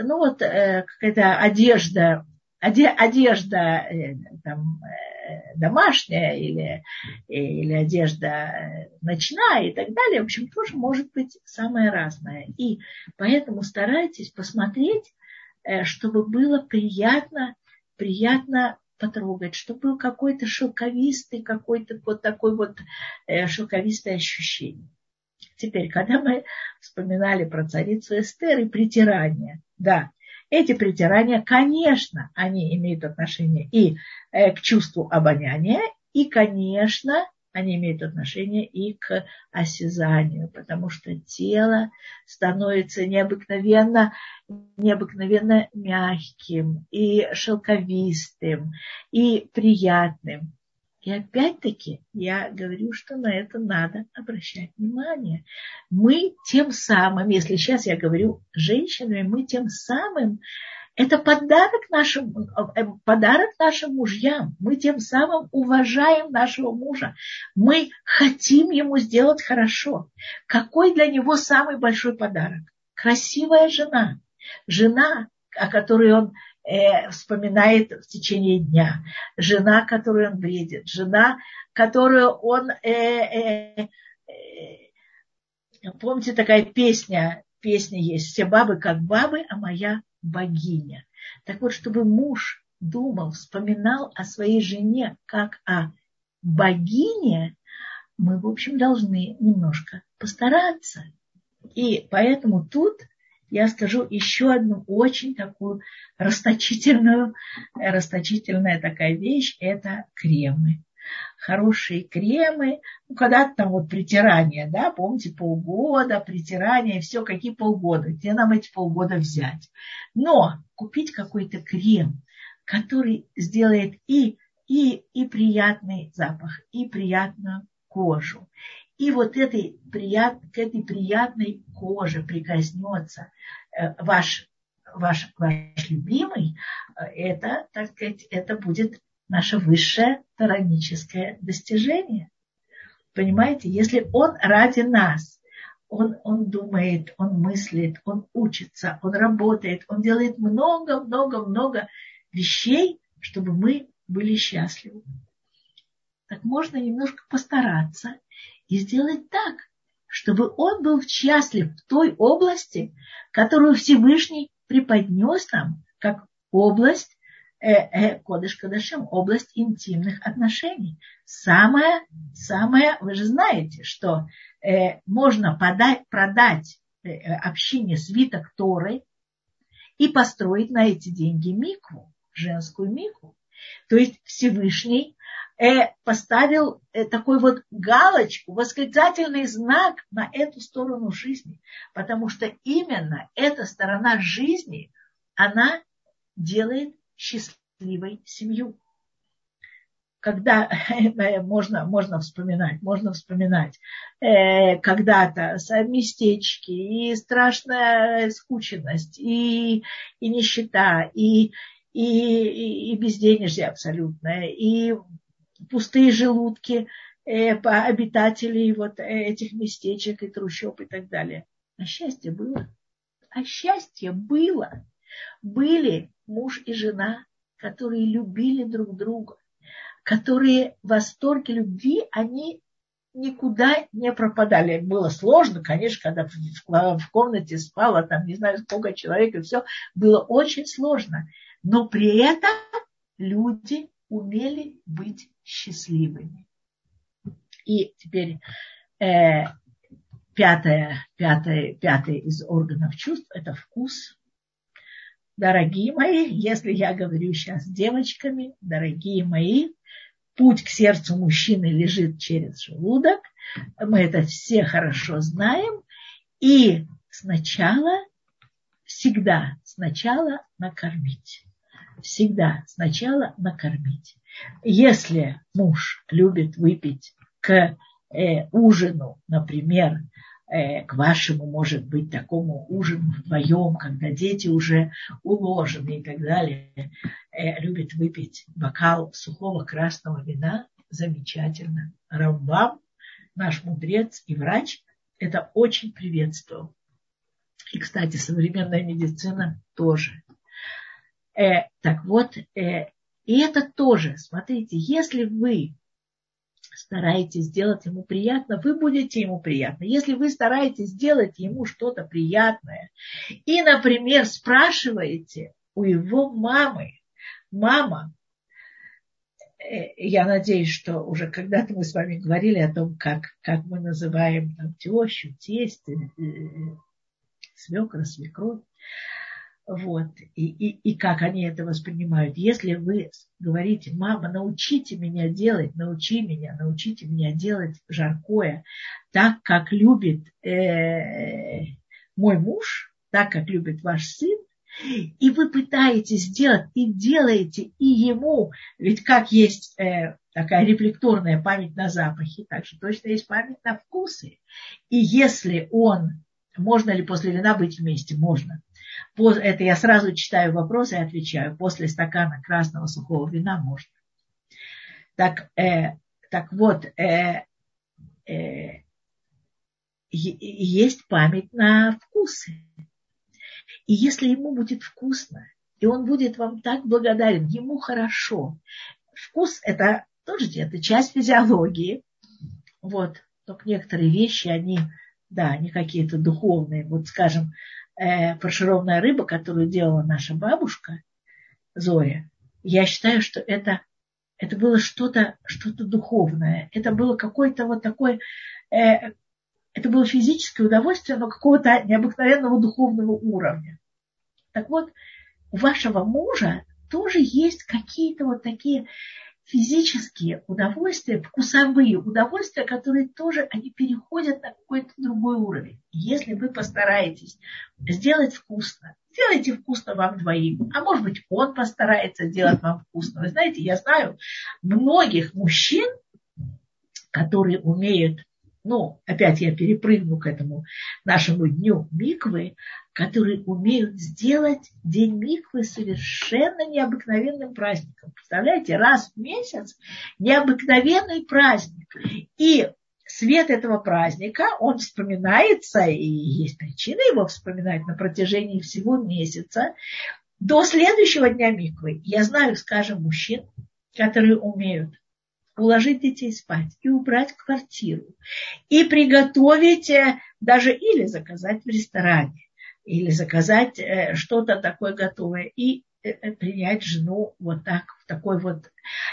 ну вот какая-то одежда одежда э, там, э, домашняя или, или одежда ночная и так далее, в общем, тоже может быть самое разное. И поэтому старайтесь посмотреть, э, чтобы было приятно, приятно потрогать, чтобы был какой-то шелковистый, какой-то вот такой вот шелковистое ощущение. Теперь, когда мы вспоминали про царицу Эстер и притирание, да, эти притирания, конечно, они имеют отношение и э, к чувству обоняния, и, конечно, они имеют отношение и к осязанию, потому что тело становится необыкновенно, необыкновенно мягким и шелковистым и приятным. И опять-таки я говорю, что на это надо обращать внимание. Мы тем самым, если сейчас я говорю женщинами, мы тем самым это подарок нашим, э, подарок нашим мужьям. Мы тем самым уважаем нашего мужа. Мы хотим ему сделать хорошо. Какой для него самый большой подарок? Красивая жена. Жена, о которой он э, вспоминает в течение дня, жена, которую он бредит, жена, которую он... Э, э, э, помните, такая песня, песня есть, все бабы как бабы, а моя богиня. Так вот, чтобы муж думал, вспоминал о своей жене как о богине, мы, в общем, должны немножко постараться. И поэтому тут я скажу еще одну очень такую расточительную, расточительная такая вещь, это кремы. Хорошие кремы, ну, когда-то там вот притирание, да, помните, полгода, притирание, все, какие полгода, где нам эти полгода взять. Но купить какой-то крем, который сделает и, и, и приятный запах, и приятную кожу, и вот этой, прият, к этой приятной коже прикоснется э, ваш, ваш, ваш любимый, э, это, так сказать, это будет наше высшее тараническое достижение. Понимаете, если он ради нас, он, он думает, он мыслит, он учится, он работает, он делает много-много-много вещей, чтобы мы были счастливы. Так можно немножко постараться и сделать так, чтобы он был счастлив в той области, которую Всевышний преподнес нам, как область э, э, Кодыш Кадашем, область интимных отношений. Самое, самое, вы же знаете, что э, можно подать, продать э, э, общине свиток Торы и построить на эти деньги микву, женскую микву. То есть Всевышний э, поставил э, такой вот галочку, восклицательный знак на эту сторону жизни. Потому что именно эта сторона жизни, она делает счастливой семью. Когда [LAUGHS] э, можно, можно вспоминать, можно вспоминать э, когда-то местечки и страшная скученность, и, и нищета, и, и, и безденежье абсолютное, и пустые желудки э, по обитателей вот этих местечек и трущоб и так далее. А счастье было. А счастье было. Были муж и жена, которые любили друг друга, которые в восторге любви, они никуда не пропадали. Было сложно, конечно, когда в комнате спало там не знаю сколько человек и все, было очень сложно. Но при этом люди умели быть счастливыми. И теперь э, пятое, пятое, пятое из органов чувств – это вкус. Дорогие мои, если я говорю сейчас с девочками, дорогие мои, путь к сердцу мужчины лежит через желудок. Мы это все хорошо знаем. И сначала, всегда сначала накормить. Всегда сначала накормить. Если муж любит выпить к э, ужину, например, э, к вашему, может быть, такому ужину вдвоем, когда дети уже уложены и так далее, э, любит выпить бокал сухого красного вина, замечательно. Рамбам, наш мудрец и врач, это очень приветствовал. И, кстати, современная медицина тоже. Э, так вот, э, и это тоже, смотрите, если вы стараетесь сделать ему приятно, вы будете ему приятны. Если вы стараетесь сделать ему что-то приятное и, например, спрашиваете у его мамы, мама, э, я надеюсь, что уже когда-то мы с вами говорили о том, как, как мы называем там, тещу, тесть, э, свекра, свекровь. Вот. И, и, и как они это воспринимают. Если вы говорите, мама, научите меня делать, научи меня, научите меня делать жаркое так, как любит э, мой муж, так, как любит ваш сын, и вы пытаетесь сделать и делаете и ему, ведь как есть э, такая рефлекторная память на запахи, так же точно есть память на вкусы. И если он, можно ли после вина быть вместе? Можно это я сразу читаю вопросы и отвечаю. После стакана красного сухого вина можно. Так, э, так вот, э, э, есть память на вкусы. И если ему будет вкусно, и он будет вам так благодарен, ему хорошо. Вкус это тоже это часть физиологии. Вот. Только некоторые вещи, они, да, они какие-то духовные. Вот, скажем, э, фаршированная рыба, которую делала наша бабушка Зоя, я считаю, что это, это было что-то что духовное. Это было какое-то вот такое, э, это было физическое удовольствие, но какого-то необыкновенного духовного уровня. Так вот, у вашего мужа тоже есть какие-то вот такие физические удовольствия, вкусовые удовольствия, которые тоже они переходят на какой-то другой уровень. Если вы постараетесь сделать вкусно, сделайте вкусно вам двоим, а может быть он постарается сделать вам вкусно. Вы знаете, я знаю многих мужчин, которые умеют ну, опять я перепрыгну к этому нашему дню миквы, которые умеют сделать день миквы совершенно необыкновенным праздником. Представляете, раз в месяц необыкновенный праздник. И свет этого праздника, он вспоминается, и есть причина его вспоминать на протяжении всего месяца, до следующего дня миквы. Я знаю, скажем, мужчин, которые умеют уложить детей спать и убрать квартиру, и приготовить э, даже или заказать в ресторане, или заказать э, что-то такое готовое, и принять жену вот так, в такой вот...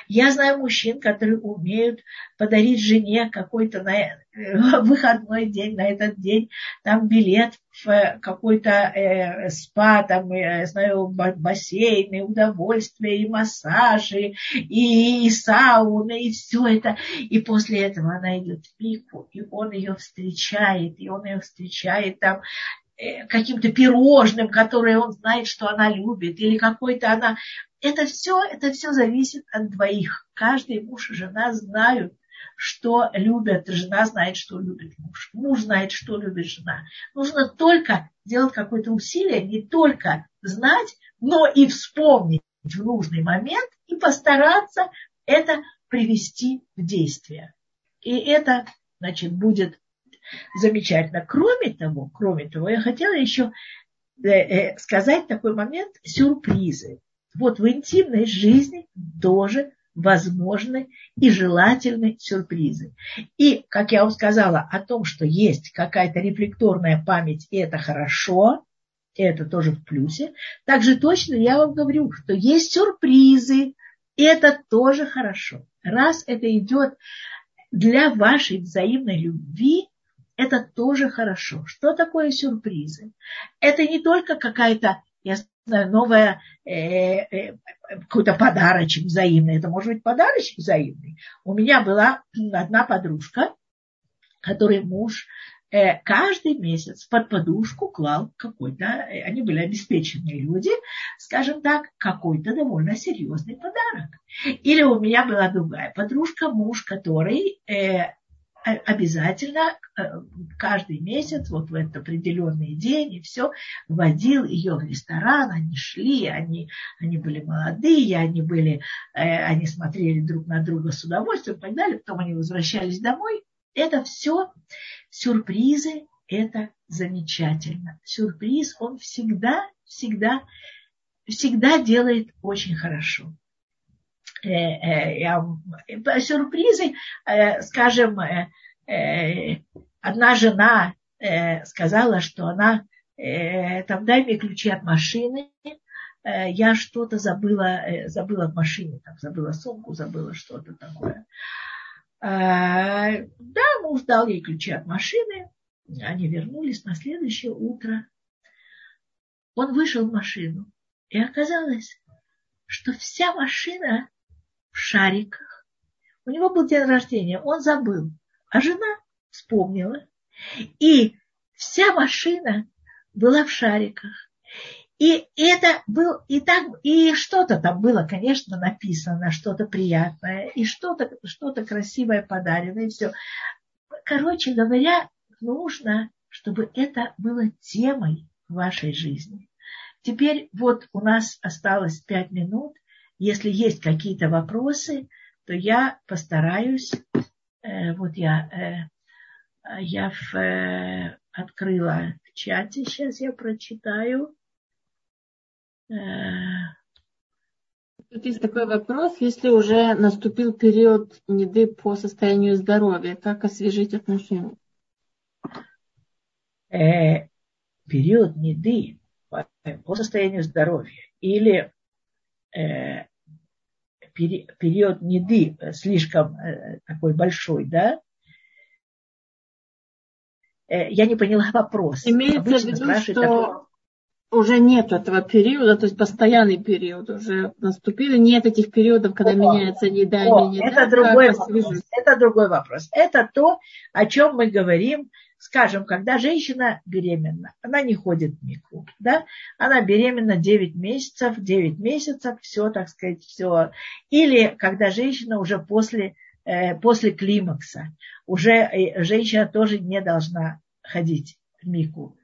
Я знаю мужчин, которые умеют подарить жене какой-то на [LAUGHS] выходной день, на этот день, там билет в какой-то э, спа, там, я знаю, бассейн, и удовольствие, и массажи, и, и сауны, и все это. И после этого она идет в пику, и он ее встречает, и он ее встречает там Э, каким-то пирожным, которое он знает, что она любит, или какой-то она... Это все, это все зависит от двоих. Каждый муж и жена знают, что любят. Жена знает, что любит муж. Муж знает, что любит жена. Нужно только делать какое-то усилие, не только знать, но и вспомнить в нужный момент и постараться это привести в действие. И это, значит, будет замечательно. Кроме того, кроме того, я хотела еще э, э, сказать такой момент сюрпризы. Вот в интимной жизни тоже возможны и желательны сюрпризы. И, как я вам сказала, о том, что есть какая-то рефлекторная память, и это хорошо, это тоже в плюсе. Также точно я вам говорю, что есть сюрпризы, и это тоже хорошо. Раз это идет для вашей взаимной любви, Это тоже хорошо. Что такое сюрпризы? Это не только какая-то, я знаю, новая, э, э, какой-то подарочек взаимный. Это может быть подарочек взаимный. У меня была одна подружка, которой муж Э, каждый месяц под подушку клал какой-то, э, они были обеспеченные люди, скажем так, какой-то довольно серьезный подарок. Или у меня была другая подружка, муж, который э, обязательно каждый месяц, вот в этот определенный день, и все, водил ее в ресторан, они шли, они, они были молодые, они, были, они смотрели друг на друга с удовольствием и так далее, потом они возвращались домой. Это все Сюрпризы – это замечательно. Сюрприз, он всегда, всегда, всегда делает очень хорошо. Э, э, сюрпризы, э, скажем, одна жена сказала, что она, там, дай мне ключи от машины, я что-то забыла, забыла в машине, там, забыла сумку, забыла что-то такое. Да, муж дал ей ключи от машины. Они вернулись на следующее утро. Он вышел в машину. И оказалось, что вся машина в шариках. У него был день рождения, он забыл. А жена вспомнила. И вся машина была в шариках. И это был, и так, и что-то там было, конечно, написано, что-то приятное, и что-то, что-то красивое подарено, и все. Короче говоря, нужно, чтобы это было темой вашей жизни. Теперь вот у нас осталось пять минут. Если есть какие-то вопросы, то я постараюсь. Э, вот я, э, я в, э, открыла в чате, сейчас я прочитаю. Тут есть такой вопрос, если уже наступил период неды по состоянию здоровья, как освежить отношения? Э, период неды по, по состоянию здоровья или э, период неды слишком э, такой большой, да? Э, я не поняла вопрос. Имеется Обычно в виду, что такой уже нет этого периода, то есть постоянный период уже наступили, нет этих периодов, когда о, меняется еда о, и не это другой вопрос. Это другой вопрос. Это то, о чем мы говорим, скажем, когда женщина беременна, она не ходит в мику, да, она беременна 9 месяцев, 9 месяцев, все, так сказать, все. Или когда женщина уже после, э, после климакса, уже э, женщина тоже не должна ходить в мику.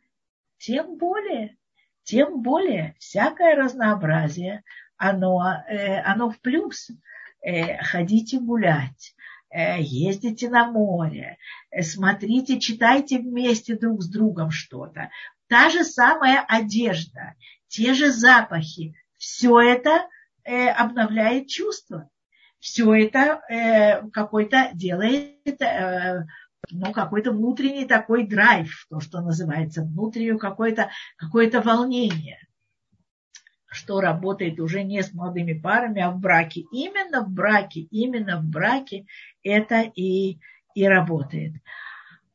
Тем более, тем более всякое разнообразие, оно, э, оно в плюс. Э, ходите гулять, ездите на море, смотрите, читайте вместе друг с другом что-то. Та же самая одежда, те же запахи, все это обновляет чувства. Все это какой-то делает ну, какой-то внутренний такой драйв, то, что называется, внутреннее какое-то какое волнение, что работает уже не с молодыми парами, а в браке. Именно в браке, именно в браке это и, и работает.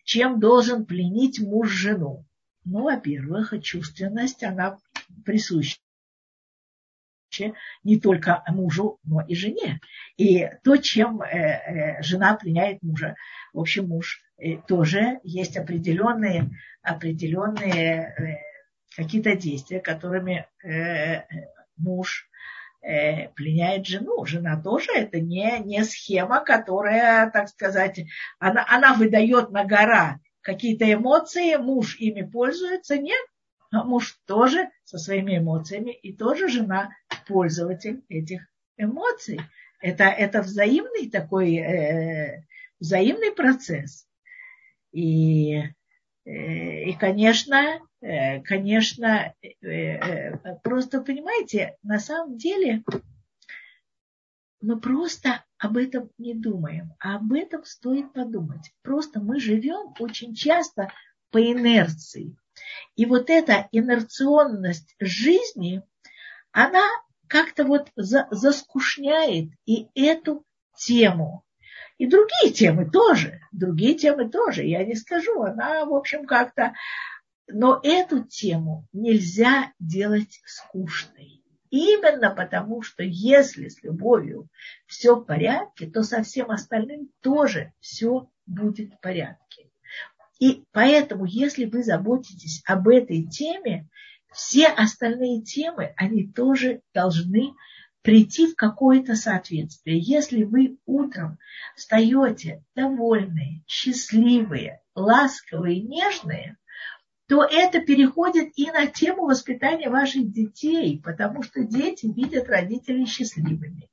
Чем должен пленить муж жену? Ну, во-первых, чувственность, она присуща не только мужу, но и жене. И то, чем э, э, жена пленяет мужа, в общем, муж э, тоже есть определенные, определенные какие-то действия, которыми муж пленяет жену. Жена тоже это не, не схема, которая, так сказать, она, она выдает на гора какие-то эмоции, муж ими пользуется. Нет, а муж тоже со своими эмоциями, и тоже жена пользователь этих эмоций. Это, это взаимный такой, э, взаимный процесс. И, э, и конечно, э, конечно, э, э, просто понимаете, на самом деле мы просто об этом не думаем, а об этом стоит подумать. Просто мы живем очень часто по инерции. И вот эта инерционность жизни, она как-то вот за, заскушняет и эту тему. И другие темы тоже, другие темы тоже, я не скажу, она, в общем, как-то... Но эту тему нельзя делать скучной. Именно потому, что если с любовью все в порядке, то со всем остальным тоже все будет в порядке. И поэтому, если вы заботитесь об этой теме, все остальные темы, они тоже должны прийти в какое-то соответствие. Если вы утром встаете довольные, счастливые, ласковые, нежные, то это переходит и на тему воспитания ваших детей, потому что дети видят родителей счастливыми.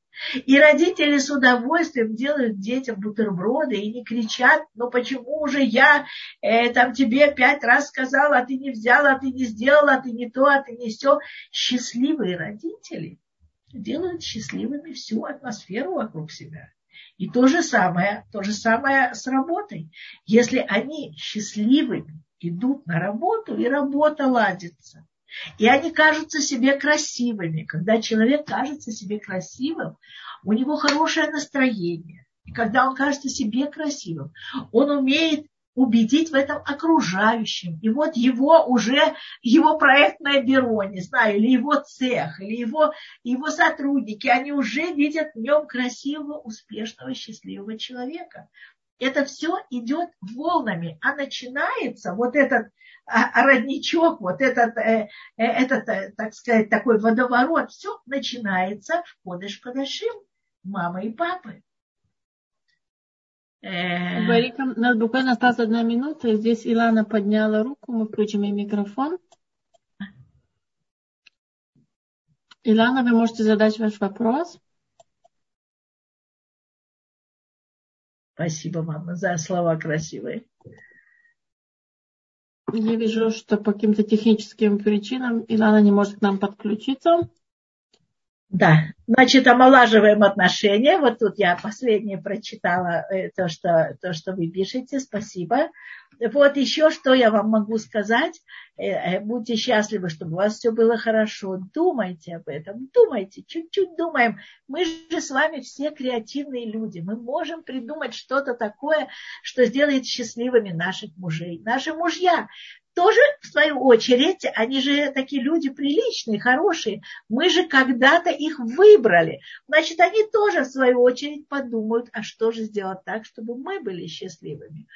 И родители с удовольствием делают детям бутерброды и не кричат, ну почему же я э, там тебе пять раз сказала, а ты не взяла, а ты не сделала, а ты не то, а ты не все. Счастливые родители делают счастливыми всю атмосферу вокруг себя. И то же самое, то же самое с работой. Если они счастливыми идут на работу, и работа ладится. И они кажутся себе красивыми. Когда человек кажется себе красивым, у него хорошее настроение. И когда он кажется себе красивым, он умеет убедить в этом окружающим. И вот его уже, его проектное бюро, не знаю, или его цех, или его, его сотрудники, они уже видят в нем красивого, успешного, счастливого человека. Это все идет волнами, а начинается вот этот а, родничок, вот этот, э, э, этот, э, так сказать, такой водоворот, все начинается в Кодыш Кадашим мамы и папы. Барика, у нас буквально осталась одна минута. Здесь Илана подняла руку, мы включим ей микрофон. Илана, вы можете задать ваш вопрос. Спасибо, мама, за слова красивые. Я вижу, что по каким-то техническим причинам Илана не может к нам подключиться. Да, значит, омолаживаем отношения. Вот тут я последнее прочитала э, то, что, то, что вы пишете. Спасибо. Вот еще что я вам могу сказать. Э, э, будьте счастливы, чтобы у вас все было хорошо. Думайте об этом. Думайте, чуть-чуть думаем. Мы же с вами все креативные люди. Мы можем придумать что-то такое, что сделает счастливыми наших мужей. Наши мужья тоже, в свою очередь, они же такие люди приличные, хорошие. Мы же когда-то их выбрали. Значит, они тоже, в свою очередь, подумают, а что же сделать так, чтобы мы были счастливыми.